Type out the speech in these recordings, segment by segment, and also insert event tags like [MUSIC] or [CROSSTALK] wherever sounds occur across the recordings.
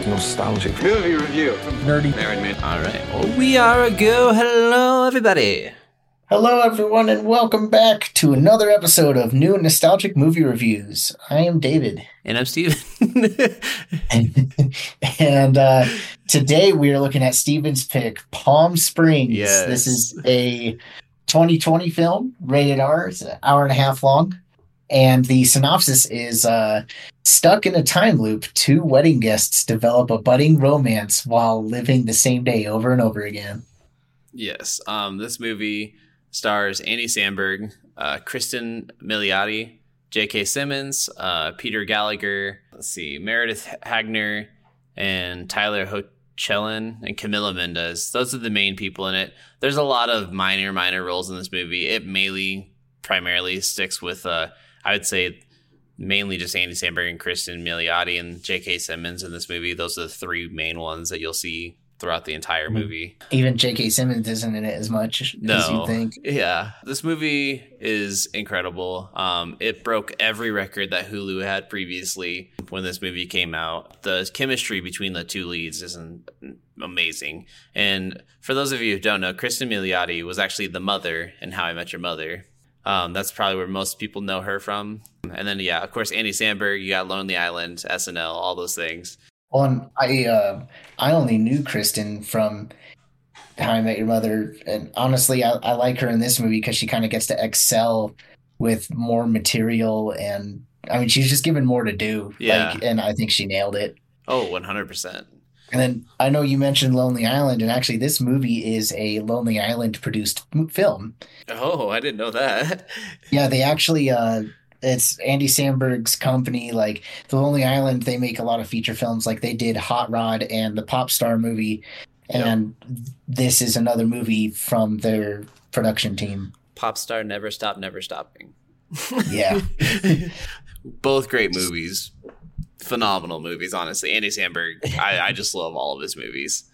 like nostalgic. Movie review. from Nerdy. Married man. All right. Well, we are a go. Hello, everybody. Hello, everyone, and welcome back to another episode of New Nostalgic Movie Reviews. I am David. And I'm Steven. [LAUGHS] and uh, today we are looking at Steven's pick, Palm Springs. Yes. This is a 2020 film, rated R. It's an hour and a half long. And the synopsis is uh, stuck in a time loop, two wedding guests develop a budding romance while living the same day over and over again. yes. Um, this movie stars Andy Samberg, uh, Cristin Milioti, J.K. Simmons, uh, Peter Gallagher. Let's see, Meredith Hagner, and Tyler Hoechlin and Camila Mendes. Those are the main people in it. There's a lot of minor, minor roles in this movie. It mainly, primarily sticks with, uh, I would say, mainly just Andy Samberg and Cristin Milioti and J.K. Simmons in this movie. Those are the three main ones that you'll see throughout the entire movie. Even J.K. Simmons isn't in it as much as No. you think. Yeah, this movie is incredible. Um, it broke every record that Hulu had previously when this movie came out. The chemistry between the two leads is an- amazing. And for those of you who don't know, Cristin Milioti was actually the mother in How I Met Your Mother. Um, that's probably where most people know her from. And then, yeah, of course, Andy Samberg. You got Lonely Island, SNL, all those things. On I uh, I only knew Cristin from How I Met Your Mother, and honestly, I, I like her in this movie because she kind of gets to excel with more material, and I mean, she's just given more to do. Yeah. like, and I think she nailed it. Oh, 100%. And then I know you mentioned Lonely Island, and actually, this movie is a Lonely Island produced film. Oh, I didn't know that. [LAUGHS] Yeah, they actually uh it's Andy Samberg's company, like the Lonely Island, they make a lot of feature films like they did Hot Rod and the Pop Star movie. And this is another movie from their production team. Pop star never stop, never stopping. [LAUGHS] Yeah. [LAUGHS] Both great movies. Phenomenal movies, honestly. Andy Samberg, I, I just love all of his movies.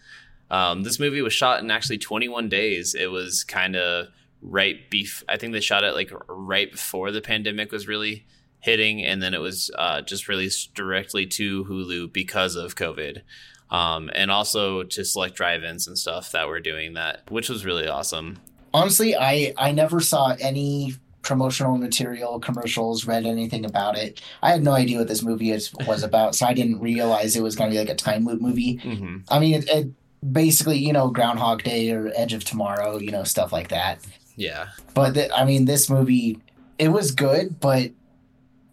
Um, this movie was shot in actually 21 days. It was kind of right beef. I think they shot it like right before the pandemic was really hitting, and then it was uh, just released directly to Hulu because of COVID. Um, and also to select drive-ins and stuff that were doing that, which was really awesome. Honestly, I I never saw any promotional material, commercials, read anything about it. I had no idea what this movie is, was [LAUGHS] about, so I didn't realize it was going to be like a time loop movie. hmm I mean, it, it basically, you know, Groundhog Day or Edge of Tomorrow, you know, stuff like that. Yeah. But th- I mean, this movie, it was good, but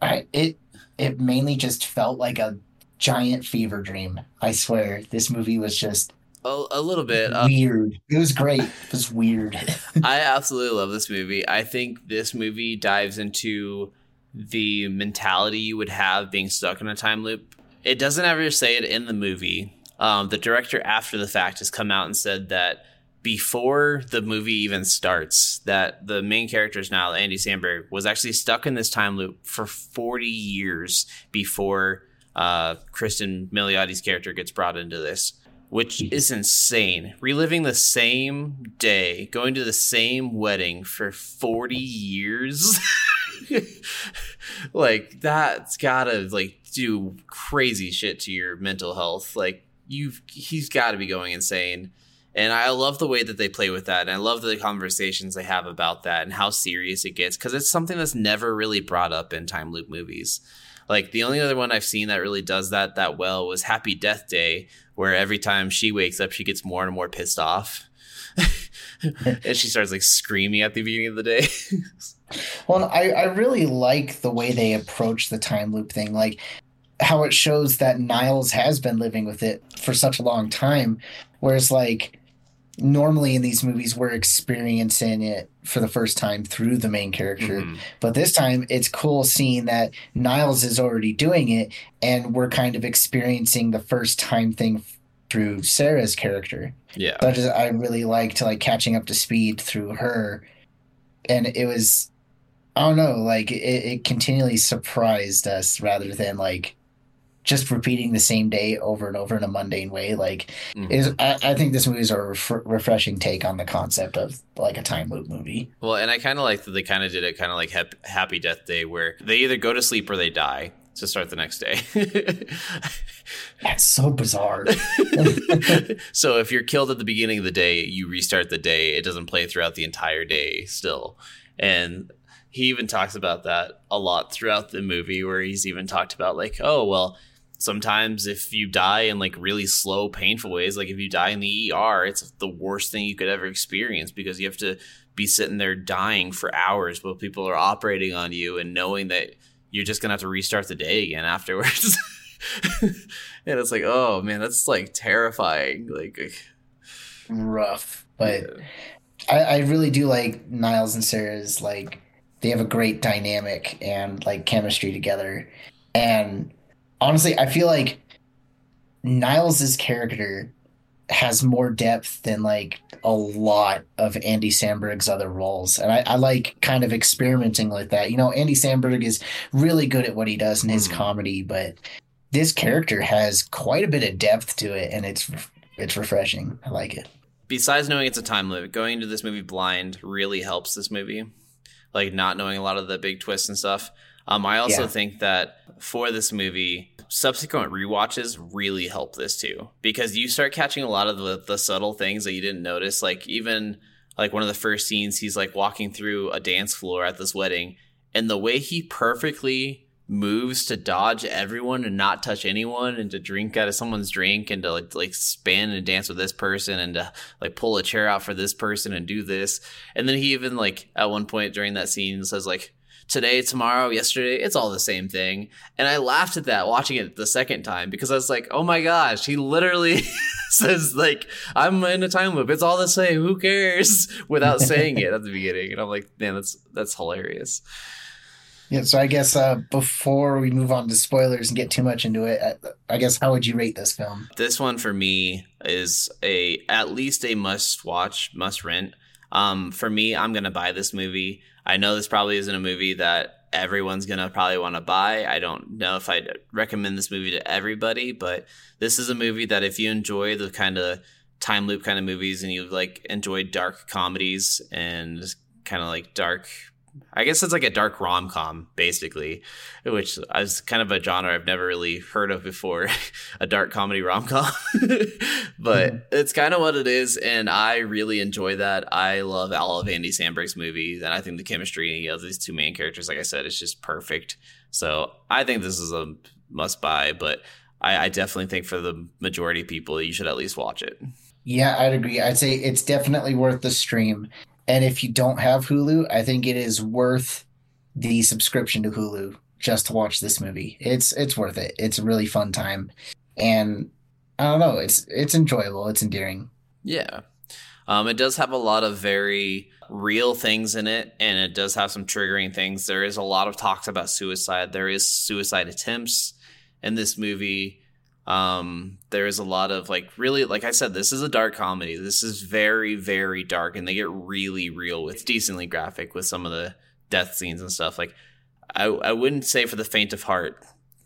I it it mainly just felt like a giant fever dream. I swear, this movie was just A, a little bit. Uh, weird. It was great. It was weird. [LAUGHS] I absolutely love this movie. I think this movie dives into the mentality you would have being stuck in a time loop. It doesn't ever say it in the movie. Um, the director, after the fact, has come out and said that before the movie even starts, that the main character is now Andy Samberg was actually stuck in this time loop for 40 years before uh, Cristin Milioti's character gets brought into this which hmm. is insane. Reliving the same day, going to the same wedding for 40 years. [LAUGHS] like that's gotta like do crazy shit to your mental health. Like you've he's gotta be going insane. And I love the way that they play with that. And I love the conversations they have about that and how serious it gets. Because it's something that's never really brought up in time loop movies. Like the only other one I've seen that really does that that well was Happy Death Day, where every time she wakes up, she gets more and more pissed off. [LAUGHS] and she starts like screaming at the beginning of the day. [LAUGHS] well, I I really like the way they approach the time loop thing. Like how it shows that Niles has been living with it for such a long time, whereas like normally in these movies we're experiencing it for the first time through the main character Mhm. but this time it's cool seeing that niles is already doing it and we're kind of experiencing the first time thing through sarah's character Yeah. just, I really liked like catching up to speed through her and it was i don't know like it, it continually surprised us rather than like just repeating the same day over and over in a mundane way like Mhm. is I, I think this movie is a ref- refreshing take on the concept of like a time loop movie Well, and I kind of like that they kind of did it kind of like hap- Happy Death Day, where they either go to sleep or they die. to start the next day. [LAUGHS] That's so bizarre. [LAUGHS] so if you're killed at the beginning of the day, you restart the day. It doesn't play throughout the entire day still. And he even talks about that a lot throughout the movie where he's even talked about like, oh, well, sometimes if you die in like really slow painful ways like if you die in the ER it's the worst thing you could ever experience because you have to be sitting there dying for hours while people are operating on you and knowing that you're just gonna have to restart the day again afterwards. [LAUGHS] and it's like, oh man, that's like terrifying. Like rough, but yeah. I, I really do like Niles and Sarah's like they have a great dynamic and like chemistry together. And honestly, I feel like Niles's character has more depth than like a lot of Andy Samberg's other roles. And I, I, like kind of experimenting with that. You know, Andy Samberg is really good at what he does in his mm. comedy, but this character has quite a bit of depth to it and it's it's refreshing. I like it. Besides knowing it's a time limit, going into this movie blind really helps this movie. Like not knowing a lot of the big twists and stuff. Um, I also yeah. think that for this movie, subsequent re-watches really help this too because you start catching a lot of the, the subtle things that you didn't notice like even like one of the first scenes he's like walking through a dance floor at this wedding and the way he perfectly moves to dodge everyone and not touch anyone and to drink out of someone's drink and to like like spin and dance with this person and to like pull a chair out for this person and do this and then he even like at one point during that scene says like today, tomorrow, yesterday, it's all the same thing. And I laughed at that watching it the second time because I was like, oh my gosh, he literally [LAUGHS] says like, I'm in a time loop. It's all the same. Who cares? [LAUGHS] Without saying it at the beginning. And I'm like, man, that's that's hilarious. Yeah, so I guess uh, before we move on to spoilers and get too much into it, uh, I guess how would you rate this film? This one for me is a at least a must watch, must rent. Um, for me, I'm gonna buy this movie. I know this probably isn't a movie that everyone's gonna probably want to buy. I don't know if I'd recommend this movie to everybody, but this is a movie that if you enjoy the kind of time loop kind of movies and you like enjoy dark comedies and kind of like dark I guess it's like a dark rom com, basically, which is kind of a genre I've never really heard of before [LAUGHS] a dark comedy rom com. [LAUGHS] but mm-hmm. it's kind of what it is. And I really enjoy that. I love all of Andy Samberg's movies. And I think the chemistry of these two main characters, like I said, is just perfect. So I think this is a must buy. But I, I definitely think for the majority of people, you should at least watch it. Yeah, I'd agree. I'd say it's definitely worth the stream. And if you don't have Hulu, I think it is worth the subscription to Hulu just to watch this movie. It's it's worth it. It's a really fun time. And I don't know, it's it's enjoyable, it's endearing. Yeah. Um, it does have a lot of very real things in it, and it does have some triggering things. There is a lot of talks about suicide. There is suicide attempts in this movie. Um, there is a lot of like really, like I said, this is a dark comedy. This is very, very dark, and they get really real with decently graphic with some of the death scenes and stuff. Like, I I wouldn't say for the faint of heart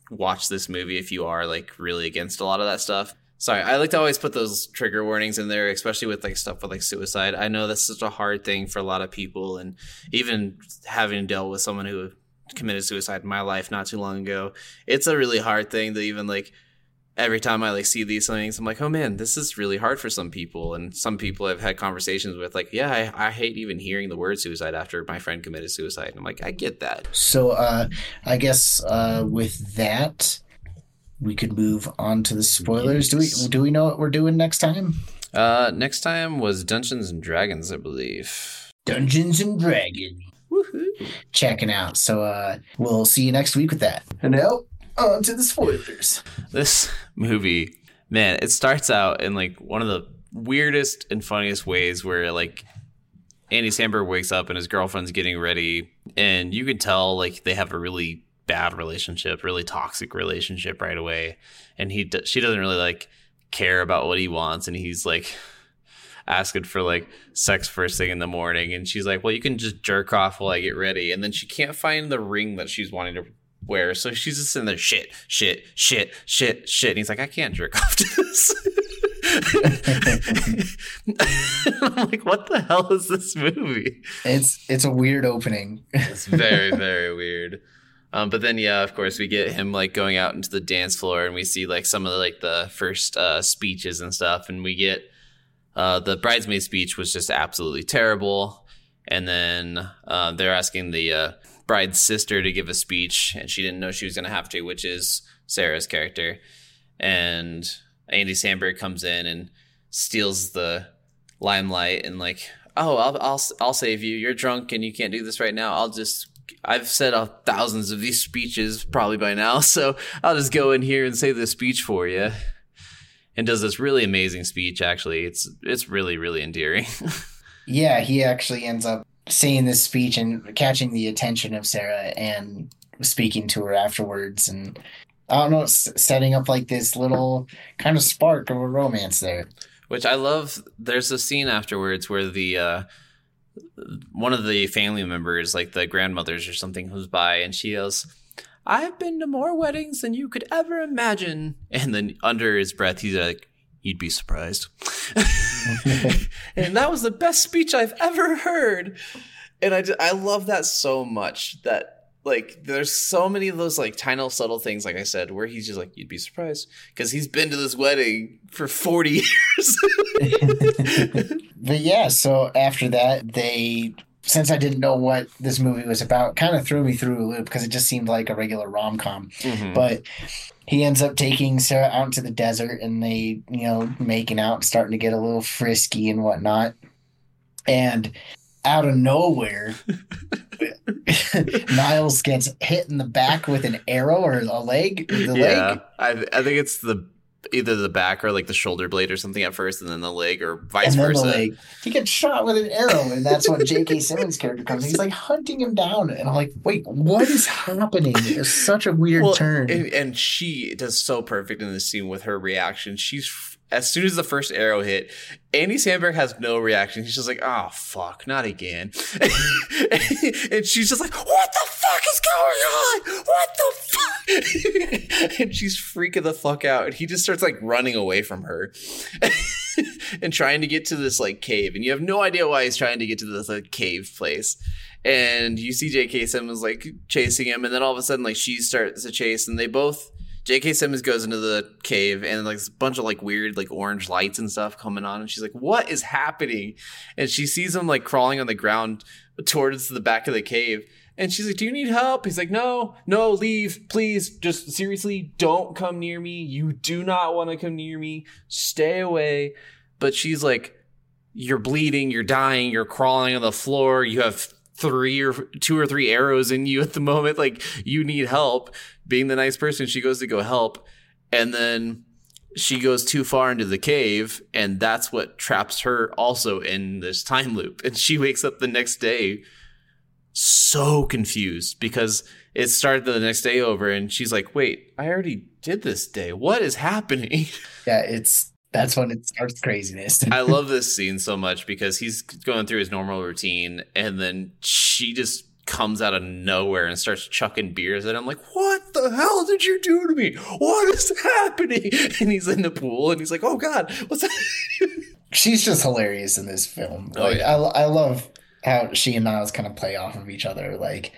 watch this movie if you are like really against a lot of that stuff. Sorry, I like to always put those trigger warnings in there, especially with like stuff with like suicide. I know that's such a hard thing for a lot of people, and even having dealt with someone who committed suicide in my life not too long ago, it's a really hard thing to even like every time I like see these things, I'm like, oh man, this is really hard for some people. And some people I've had conversations with, like, yeah, I, I hate even hearing the word suicide after my friend committed suicide. And I'm like, I get that. So uh, I guess uh, with that, we could move on to the spoilers. Do we do we know what we're doing next time? Uh, next time was Dungeons and Dragons, I believe. Dungeons and Dragons. Woohoo! Checking out. So uh, we'll see you next week with that. Now on to the spoilers. This movie, man, it starts out in like one of the weirdest and funniest ways where like Andy Samberg wakes up and his girlfriend's getting ready, and you can tell like they have a really bad relationship, really toxic relationship right away, and he she doesn't really like care about what he wants, and he's like asking for like sex first thing in the morning, and she's like, "Well, you can just jerk off while I get ready," and then she can't find the ring that she's wanting to where so she's just sitting there shit shit shit shit shit. And he's like i can't jerk off to this. [LAUGHS] I'm like what the hell is this movie? It's it's a weird opening. It's very very weird. Um, but then, yeah, of course, we get him like going out into the dance floor, and we see like some of the like the first uh, speeches and stuff, and we get uh, the bridesmaid speech was just absolutely terrible, and then uh, they're asking the uh, bride's sister to give a speech, and she didn't know she was going to have to, which is Sarah's character, and Andy Samberg comes in and steals the limelight and like, oh, I'll I'll I'll save you. You're drunk and you can't do this right now. I'll just I've said uh, thousands of these speeches probably by now, [LAUGHS] so I'll just go in here and say the speech for you. And does this really amazing speech. Actually, it's it's really really endearing. [LAUGHS] yeah, he actually ends up saying this speech and catching the attention of Sarah and speaking to her afterwards, and I don't know, setting up like this little kind of spark of a romance there. Which I love. There's a scene afterwards where the uh, one of the family members, like the grandmothers or something, comes by and she goes, I've been to more weddings than you could ever imagine. And then under his breath, he's like, You'd be surprised. [LAUGHS] [LAUGHS] and that was the best speech I've ever heard. And I, I love that so much that like there's so many of those like tiny subtle things like i said where he's just like you'd be surprised because he's been to this wedding for 40 [LAUGHS] years [LAUGHS] but yeah so after that they since i didn't know what this movie was about kind of threw me through a loop because it just seemed like a regular rom-com mm-hmm. but he ends up taking sarah out into the desert and they you know making out starting to get a little frisky and whatnot and out of nowhere, [LAUGHS] Niles gets hit in the back with an arrow or a leg. The yeah, leg. I, I think it's the either the back or like the shoulder blade or something at first, and then the leg or vice versa. He gets shot with an arrow, and that's when J.K. Simmons' character comes. He's like hunting him down, and I'm like, wait, what is happening? It's such a weird well, turn. And, and, she does so perfect in this scene with her reaction. She's as soon as the first arrow hit, Andy Samberg has no reaction. He's just like, oh, fuck, not again. [LAUGHS] and she's just like, what the fuck is going on? What the fuck? [LAUGHS] and she's freaking the fuck out. And he just starts like running away from her [LAUGHS] and trying to get to this like cave. And you have no idea why he's trying to get to this like cave place. And you see J.K. Simmons like chasing him. And then all of a sudden, like she starts to chase and they both J.K. Simmons goes into the cave and like a bunch of like weird like orange lights and stuff coming on, and she's like, "What is happening?" And she sees him like crawling on the ground towards the back of the cave, and she's like, "Do you need help?" He's like, "No, no, leave, please. Just seriously, don't come near me. You do not want to come near me. Stay away." But she's like, "You're bleeding. You're dying. You're crawling on the floor. You have." three or two or three arrows in you at the moment like you need help being the nice person, she goes to go help, and then she goes too far into the cave, and that's what traps her also in this time loop. And she wakes up the next day so confused because it started the next day over, and she's like, "Wait, I already did this day. What is happening?" [LAUGHS] Yeah, it's that's when it starts craziness. [LAUGHS] I love this scene so much because he's going through his normal routine, and then she just comes out of nowhere and starts chucking beers at him. Like, what the hell did you do to me? What is happening? [LAUGHS] And he's in the pool and he's like, oh God, what's that? [LAUGHS] She's just hilarious in this film. Oh, yeah. I, I love how she and Niles kind of play off of each other. Like,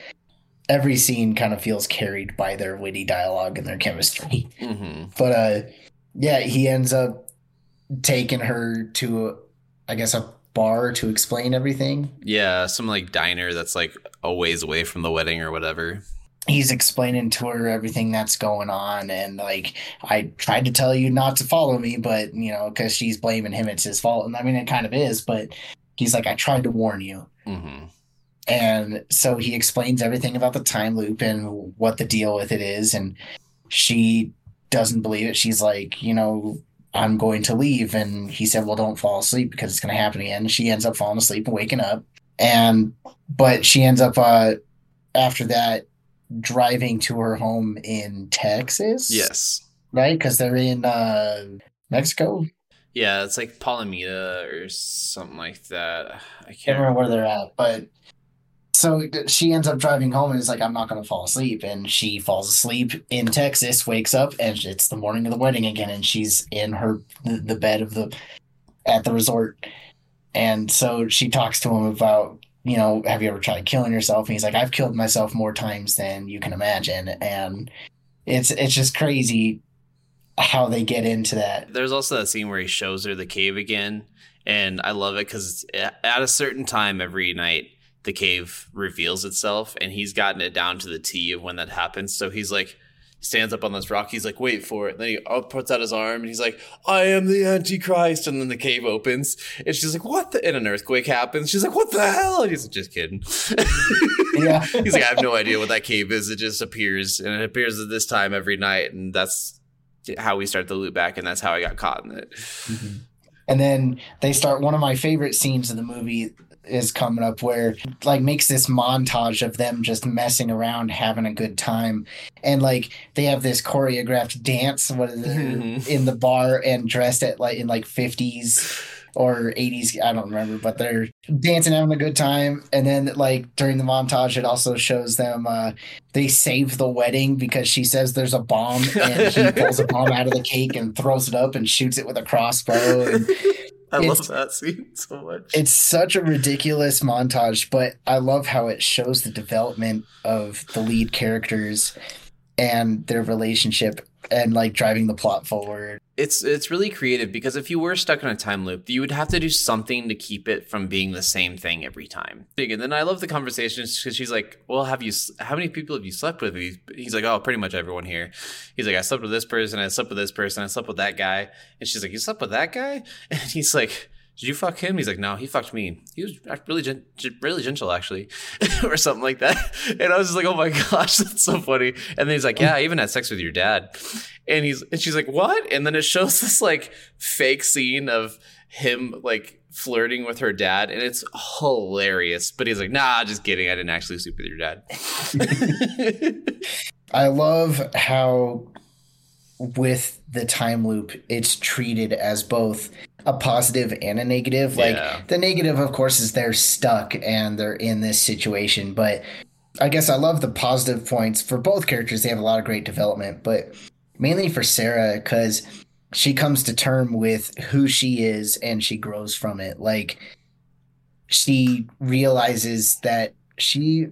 every scene kind of feels carried by their witty dialogue and their chemistry. Mm-hmm. But, uh, yeah, he ends up taking her to, I guess, a bar to explain everything. Yeah, some like diner that's like a ways away from the wedding or whatever. He's explaining to her everything that's going on, and like I tried to tell you not to follow me, but you know, because she's blaming him, it's his fault. And I mean, it kind of is, but he's like, I tried to warn you. Mm-hmm. And so he explains everything about the time loop and what the deal with it is, and she doesn't believe it. She's like, you know, I'm going to leave. And he said, Well, don't fall asleep because it's going to happen again. She ends up falling asleep and waking up. And, but she ends up, uh, after that, driving to her home in Texas. Yes. Right? Because they're in uh, Mexico. Yeah, it's like Palomita or something like that. I can't remember where they're at, but so she ends up driving home and is like, I'm not going to fall asleep. And she falls asleep in Texas, wakes up, and it's the morning of the wedding again. And she's in her, the bed of the, at the resort. And so she talks to him about, you know, have you ever tried killing yourself? And he's like, I've killed myself more times than you can imagine. And it's it's just crazy how they get into that. There's also that scene where he shows her the cave again, and I love it because at a certain time every night the cave reveals itself, and he's gotten it down to the T of when that happens. So he's like stands up on this rock. He's like, wait for it. And then he puts out his arm and he's like, I am the Antichrist. And then the cave opens and she's like, what? The? And an earthquake happens. She's like, what the hell? And he's like, just kidding. [LAUGHS] yeah. he's like, I have no idea what that cave is. It just appears and it appears at this time every night. And that's how we start the loop back. And that's how I got caught in it. Mm-hmm. And then they start one of my favorite scenes in the movie is coming up where like makes this montage of them just messing around having a good time and like they have this choreographed dance what is mm-hmm. in the bar and dressed at like in like 50s or 80s i don't remember but they're dancing having a good time and then like during the montage it also shows them uh they save the wedding because she says there's a bomb and he pulls a bomb out of the cake and throws it up and shoots it with a crossbow and [LAUGHS] I love that scene [LAUGHS] so much. It's such a ridiculous montage, but I love how it shows the development of the lead characters and their relationship and like driving the plot forward. It's it's really creative because if you were stuck in a time loop, you would have to do something to keep it from being the same thing every time. And then I love the conversations because she's like, "Well, have you? How many people have you slept with?" He's like, "Oh, pretty much everyone here." He's like, "I slept with this person. I slept with this person. I slept with that guy." And she's like, "You slept with that guy?" [LAUGHS] And he's like did you fuck him? He's like, no, he fucked me. He was really, gen- really gentle, actually, [LAUGHS] or something like that. And I was just like, oh my [LAUGHS] gosh, that's so funny. And then he's like, yeah, I even had sex with your dad. And he's, and she's like, what? And then it shows this like fake scene of him like flirting with her dad, and it's hilarious. But he's like, nah, just kidding. I didn't actually sleep with your dad. [LAUGHS] I love how with the time loop, it's treated as both a positive and a negative. Like yeah. the negative, of course, is they're stuck and they're in this situation. But I guess I love the positive points for both characters. They have a lot of great development, but mainly for Sarah because she comes to term with who she is and she grows from it. Like she realizes that she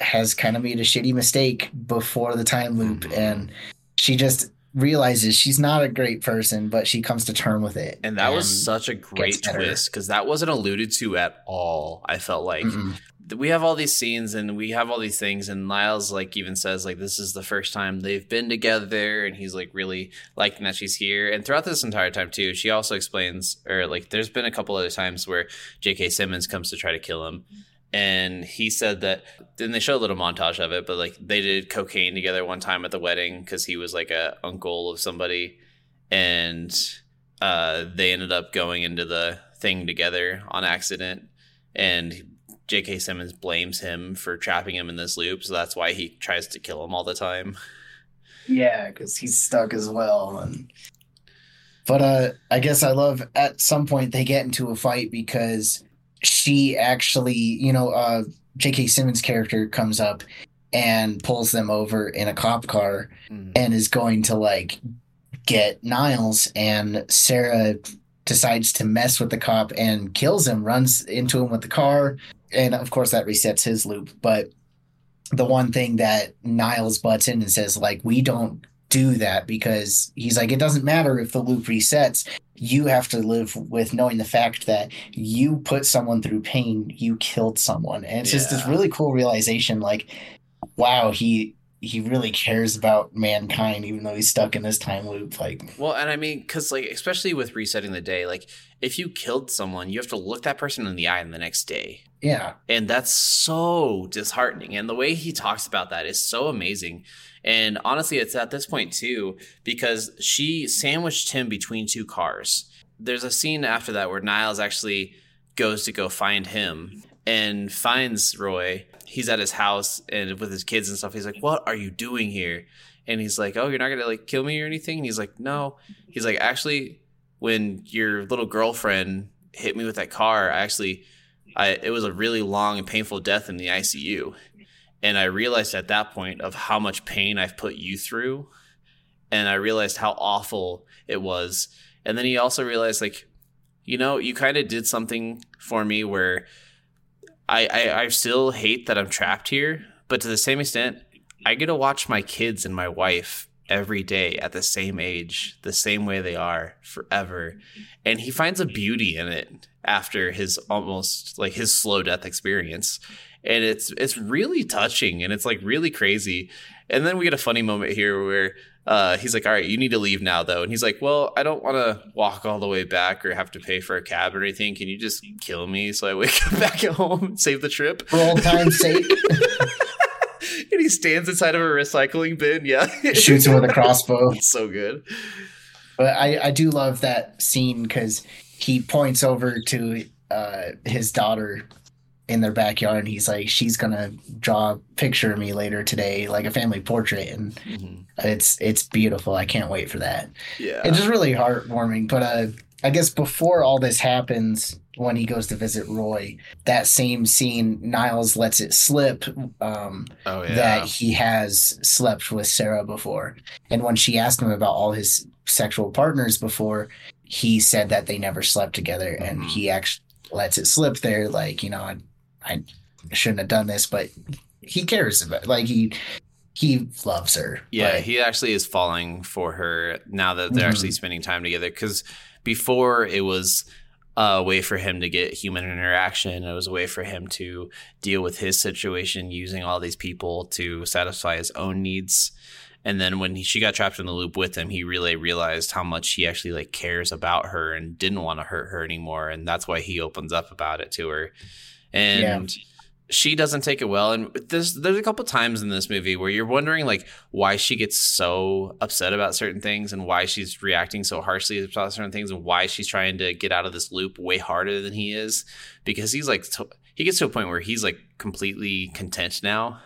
has kind of made a shitty mistake before the time loop mm-hmm. and she just realizes she's not a great person, but she comes to term with it. And that and was such a great twist because that wasn't alluded to at all. I felt like mm we have all these scenes and we have all these things, and Niles like even says like this is the first time they've been together, and he's like really liking that she's here. And throughout this entire time too, she also explains or like there's been a couple other times where J.K. Simmons comes to try to kill him and he said that then they show a little montage of it but like they did cocaine together one time at the wedding because he was like a uncle of somebody. And uh, they ended up going into the thing together on accident. And j.k simmons blames him for trapping him in this loop so that's why he tries to kill him all the time. Yeah because he's stuck as well and but uh i guess i love at some point they get into a fight because she actually, you know, uh, J.K. Simmons' character comes up and pulls them over in a cop car mm. and is going to like get Niles, and Sarah decides to mess with the cop and kills him, runs into him with the car, and of course that resets his loop. But the one thing that Niles butts in and says, like, we don't do that because he's like, it doesn't matter if the loop resets. You have to live with knowing the fact that you put someone through pain, you killed someone. And it's yeah. just this really cool realization like, wow, he he really cares about mankind even though he's stuck in this time loop like well and i mean because like especially with resetting the day like if you killed someone you have to look that person in the eye in the next day yeah and that's so disheartening and the way he talks about that is so amazing and honestly, it's at this point too, because she sandwiched him between two cars. There's a scene after that where Niles actually goes to go find him and finds Roy. He's at his house and with his kids and stuff. He's like, What are you doing here? And he's like, Oh, you're not gonna like kill me or anything? And he's like, No. He's like, actually, when your little girlfriend hit me with that car, I actually I it was a really long and painful death in the ICU. And I realized at that point of how much pain I've put you through. And I realized how awful it was. And then he also realized, like, you know, you kind of did something for me where I, I I still hate that I'm trapped here, but to the same extent, I get to watch my kids and my wife every day at the same age, the same way they are forever. And he finds a beauty in it after his almost like his slow death experience. And it's it's really touching and it's like really crazy. And then we get a funny moment here where uh, he's like, "All right, you need to leave now, though." And he's like, "Well, I don't want to walk all the way back or have to pay for a cab or anything. Can you just kill me so I wake [LAUGHS] up back at home and save the trip for old time's sake?" [LAUGHS] [LAUGHS] and he stands inside of a recycling bin. Yeah, shoots him with a crossbow. It's [LAUGHS] so good. But I, I do love that scene because he points over to uh, his daughter in their backyard and he's like she's gonna draw a picture of me later today like a family portrait and mm-hmm. it's it's beautiful i can't wait for that yeah it's just really heartwarming but uh i guess before all this happens when he goes to visit roy that same scene niles lets it slip um oh, yeah. that he has slept with sarah before and when she asked him about all his sexual partners before he said that they never slept together and mm-hmm. he actually lets it slip there like you know I, I shouldn't have done this, but he cares about like he he loves her. Yeah, but... he actually is falling for her now that they're mm-hmm. actually spending time together. Because before it was a way for him to get human interaction. It was a way for him to deal with his situation using all these people to satisfy his own needs. And then when he, she got trapped in the loop with him, he really realized how much he actually like cares about her and didn't want to hurt her anymore. And that's why he opens up about it to her and yeah. She doesn't take it well. And there's there's a couple times in this movie where you're wondering like why she gets so upset about certain things and why she's reacting so harshly about certain things and why she's trying to get out of this loop way harder than he is because he's like he gets to a point where he's like completely content now.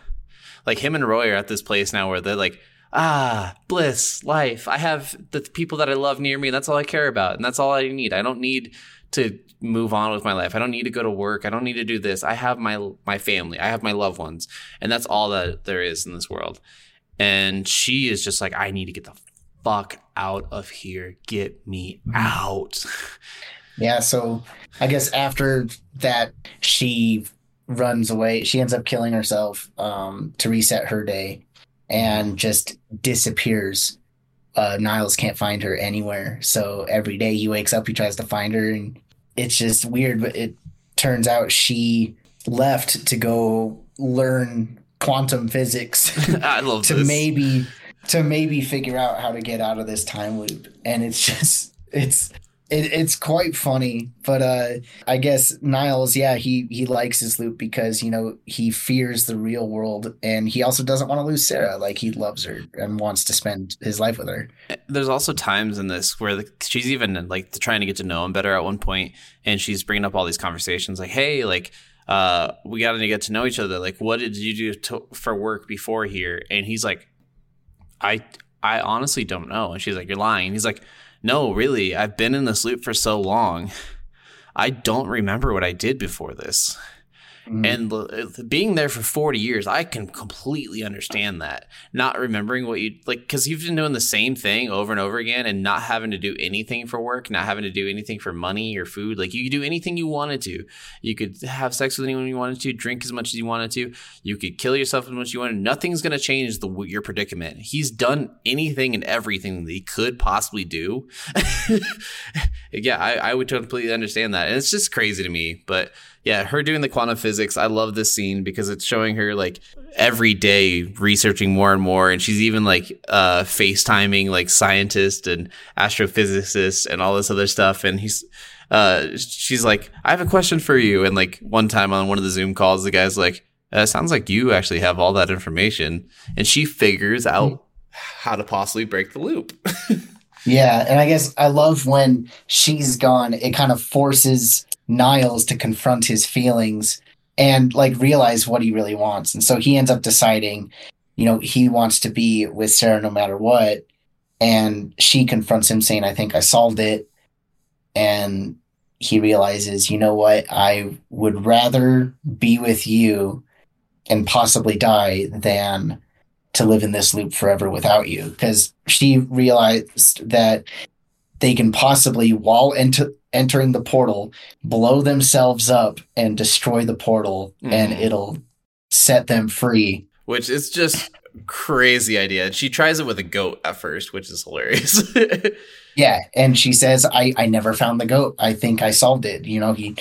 Like him and Roy are at this place now where they're like ah, bliss, life. I have the people that I love near me, and that's all I care about, and that's all I need. I don't need to move on with my life. I don't need to go to work. I don't need to do this. I have my my family. I have my loved ones, and that's all that there is in this world. And she is just like, I need to get the fuck out of here. Get me out. [LAUGHS] Yeah. So I guess after that, she runs away. She ends up killing herself um, to reset her day, and just disappears uh, Niles can't find her anywhere. So every day he wakes up, he tries to find her, and it's just weird. But it turns out she left to go learn quantum physics. [LAUGHS] I love [LAUGHS] to this. maybe to maybe figure out how to get out of this time loop, and it's just it's it, it's quite funny, but uh, I guess Niles, yeah, he he likes his loop because you know he fears the real world, and he also doesn't want to lose Sarah. Like he loves her and wants to spend his life with her. There's also times in this where the, she's even like trying to get to know him better at one point, and she's bringing up all these conversations like, "Hey, like." Uh, we got to get to know each other. Like, what did you do to, for work before here? And he's like, I, I honestly don't know. And she's like, you're lying. he's like, no, really, I've been in this loop for so long. I don't remember what I did before this. Mm. And being there for 40 years, I can completely understand that. Not remembering what you like, because you've been doing the same thing over and over again and not having to do anything for work, not having to do anything for money or food. Like, you could do anything you wanted to. You could have sex with anyone you wanted to, drink as much as you wanted to. You could kill yourself as much as you wanted. Nothing's going to change the your predicament. He's done anything and everything that he could possibly do. [LAUGHS] yeah, I, I would completely understand that. And it's just crazy to me. But yeah, her doing the quantum physics. I love this scene because it's showing her like every day researching more and more, and she's even like uh, FaceTiming like scientists and astrophysicists and all this other stuff. And he's uh, she's like, I have a question for you. And like one time on one of the Zoom calls, the guy's like, uh, sounds like you actually have all that information, and she figures out how to possibly break the loop. [LAUGHS] yeah, and I guess I love when she's gone. It kind of forces Niles to confront his feelings and like realize what he really wants. And so he ends up deciding, you know, he wants to be with Sarah no matter what. And she confronts him saying, I think I solved it. And he realizes, you know what? I would rather be with you and possibly die than to live in this loop forever without you. Because she realized that they can possibly wall into entering the portal blow themselves up and destroy the portal and Mhm. it'll set them free which is just crazy idea. She tries it with a goat at first, which is hilarious. [LAUGHS] Yeah, and she says, "I I never found the goat. I think I solved it. You know, he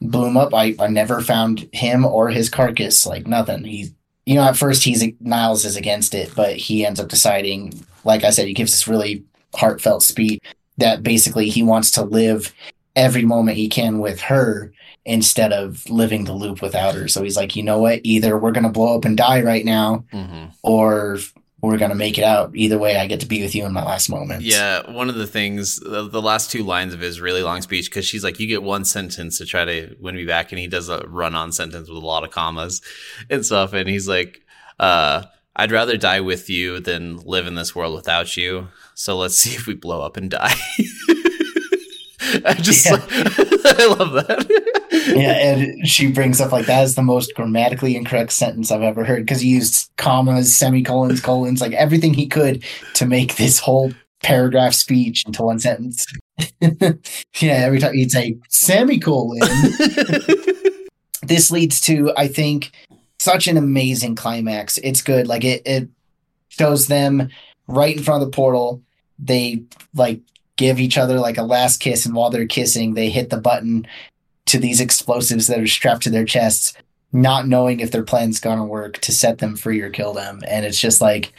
blew him up. I I never found him or his carcass. Like nothing. He, you know, at first he's Niles is against it, but he ends up deciding. Like I said, he gives this really heartfelt speech that basically he wants to live every moment he can with her instead of living the loop without her. So he's like, you know what? Either we're gonna blow up and die right now, Mhm. or we're gonna make it out. Either way, I get to be with you in my last moments. Yeah, one of the things, the, the last two lines of his really long speech, because she's like, "You get one sentence to try to win me back," and he does a run-on sentence with a lot of commas and stuff, and he's like, uh, "I'd rather die with you than live in this world without you. So let's [LAUGHS] see if we blow up and die." [LAUGHS] I just, Yeah. [LAUGHS] I love that. yeah, and she brings up like that is the most grammatically incorrect sentence I've ever heard because he used commas, semicolons, colons, like everything he could to make this whole paragraph speech into one sentence. [LAUGHS] yeah, every time he'd say semicolon. [LAUGHS] this leads to, I think, such an amazing climax. It's good. Like it, it shows them right in front of the portal. They like give each other like a last kiss, and while they're kissing, they hit the button to these explosives that are strapped to their chests, not knowing if their plan's gonna work to set them free or kill them. And it's just like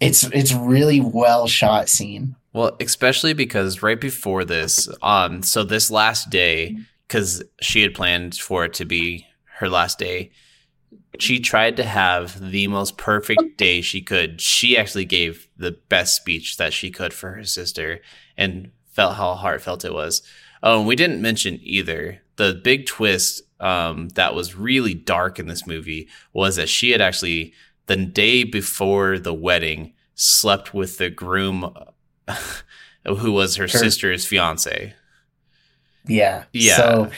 it's it's really well shot scene. Well, especially because right before this, um, so this last day, because she had planned for it to be her last day, she tried to have the most perfect day she could. She actually gave the best speech that she could for her sister and felt how heartfelt it was. Oh, and we didn't mention either. The big twist um, that was really dark in this movie was that she had actually, the day before the wedding, slept with the groom [LAUGHS] who was her Sure. sister's fiance. Yeah. Yeah. So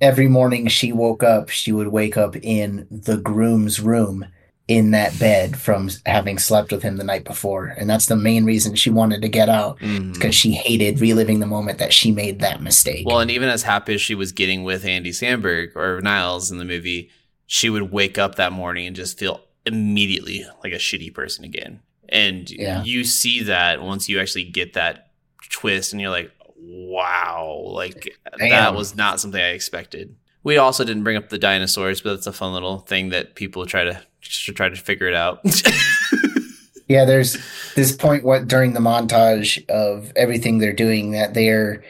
every morning she woke up, she would wake up in the groom's room in that bed from having slept with him the night before. And that's the main reason she wanted to get out mm-hmm. because she hated reliving the moment that she made that mistake. Well, and even as happy as she was getting with Andy Samberg or Niles in the movie, she would wake up that morning and just feel immediately like a shitty person again. And Yeah. you see that once you actually get that twist and you're like, wow, like that was not something I expected. We also didn't bring up the dinosaurs, but that's a fun little thing that people try to should try to figure it out. [LAUGHS] Yeah, there's this point what during the montage of everything they're doing that they're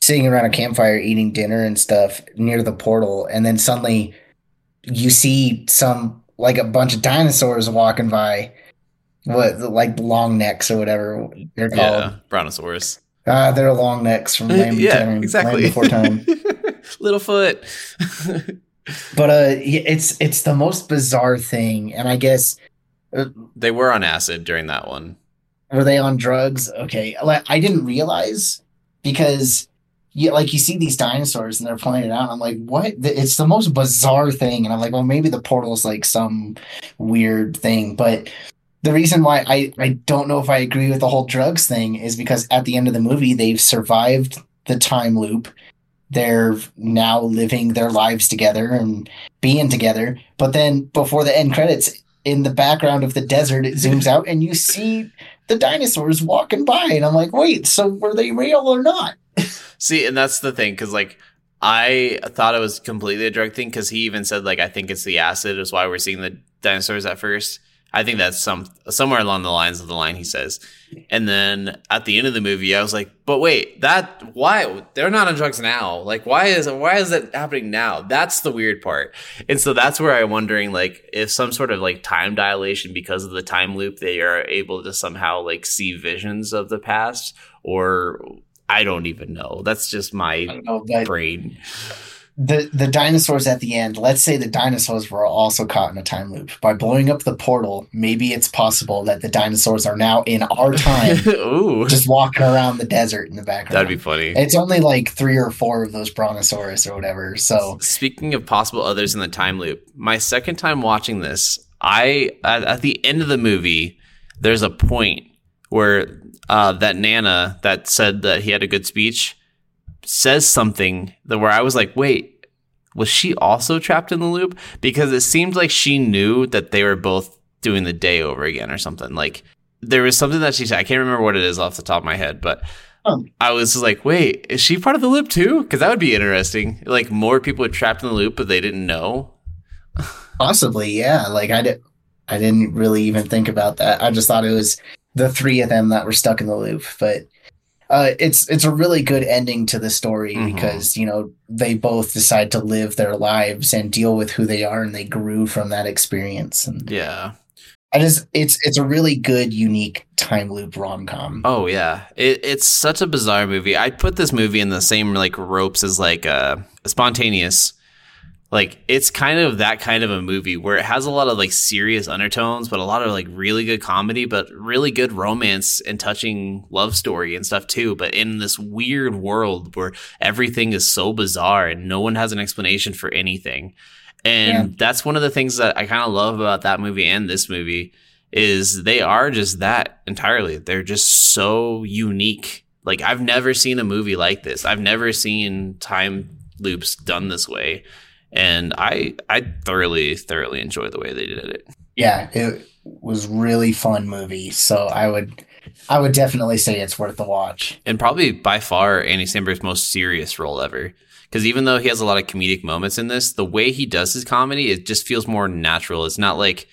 sitting around a campfire eating dinner and stuff near the portal, and then suddenly you see some like a bunch of dinosaurs walking by. What like long necks or whatever they're called. yeah, Brontosaurus. Ah, they're long necks from Land, yeah, Time, exactly. Land Before Time. [LAUGHS] Littlefoot. But uh, it's it's the most bizarre thing, and I guess they were on acid during that one. were they on drugs? Okay, I didn't realize because you like you see these dinosaurs and they're playing it out. And I'm like, what? It's the most bizarre thing, and I'm like, well, maybe the portal's like some weird thing, but. The reason why I, I don't know if I agree with the whole drugs thing is because at the end of the movie, they've survived the time loop. They're now living their lives together and being together. But then before the end credits, in the background of the desert, it zooms out and you see the dinosaurs walking by. And I'm like, wait, so were they real or not? See, and that's the thing, because like I thought it was completely a drug thing, because he even said like I think it's the acid is why we're seeing the dinosaurs at first. I think that's some somewhere along the lines of the line he says. And then at the end of the movie, I was like, but wait, that why they're not on drugs now? Like, why is why is that happening now? That's the weird part. And so that's where I'm wondering, like, if some sort of like time dilation because of the time loop, they are able to somehow like see visions of the past, or I don't even know. That's just my know, brain. The the dinosaurs at the end let's say the dinosaurs were also caught in a time loop. By blowing up the portal maybe it's possible that the dinosaurs are now in our time [LAUGHS] Ooh, just walking around the desert in the background. That'd be funny. it's only like three or four of those brontosaurus or whatever so. Speaking of possible others in the time loop, my second time watching this, I at, at the end of the movie, there's a point where uh, that Nana that said that he had a good speech, says something that where I was like, wait, was she also trapped in the loop? Because it seemed like she knew that they were both doing the day over again or something. Like there was something that she said. I can't remember what it is off the top of my head, but I was like, wait, is she part of the loop too? Because that would be interesting. Like more people were trapped in the loop, but they didn't know. [LAUGHS] Possibly, yeah. Like I did, I didn't really even think about that. I just thought it was the three of them that were stuck in the loop. But uh, it's it's a really good ending to the story mm-hmm. because you know they both decide to live their lives and deal with who they are, and they grew from that experience. And yeah, I just it's it's a really good, unique time loop rom com. Oh yeah, it, it's such a bizarre movie. I put this movie in the same like ropes as like uh, spontaneous like it's kind of that kind of a movie where it has a lot of like serious undertones but a lot of like really good comedy but really good romance and touching love story and stuff too. But in this weird world where everything is so bizarre and no one has an explanation for anything. And yeah. that's one of the things that i kind of love about that movie and this movie is they are just that entirely. They're just so unique. Like i've never seen a movie like this. I've never seen time loops done this way and I I thoroughly thoroughly enjoy the way they did it. Yeah, it was really fun movie. So I would I would definitely say it's worth the watch. And probably by far Andy Samberg's most serious role ever. Because even though he has a lot of comedic moments in this, the way he does his comedy, it just feels more natural. It's not like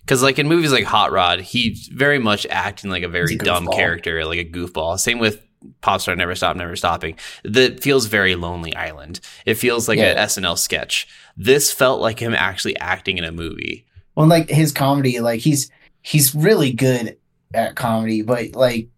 because like in movies like Hot Rod, he's very much acting like a very a dumb character, like a goofball. Same with Popstar Never Stop, Never Stopping. That feels very Lonely Island. It feels like yeah. an SNL sketch. This felt like him actually acting in a movie. Well, like his comedy, like he's he's really good at comedy, but like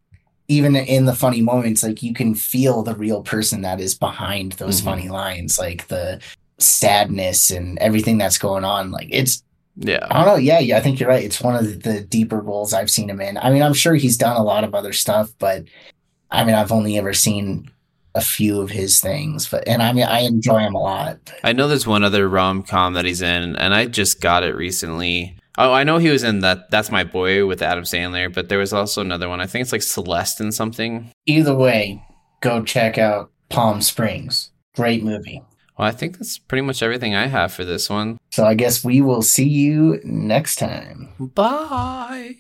even in the funny moments, like you can feel the real person that is behind those mm-hmm. funny lines, like the sadness and everything that's going on. Like it's yeah. I don't know. Yeah, yeah, I think you're right. It's one of the deeper roles I've seen him in. I mean, I'm sure he's done a lot of other stuff, but I mean, I've only ever seen a few of his things, but and I mean, I enjoy him a lot. I know there's one other rom com that he's in, and I just got it recently. Oh, I know he was in that. That's my boy with Adam Sandler, but there was also another one. I think it's like Celeste and something. Either way, go check out Palm Springs. Great movie. Well, I think that's pretty much everything I have for this one. So I guess we will see you next time. Bye.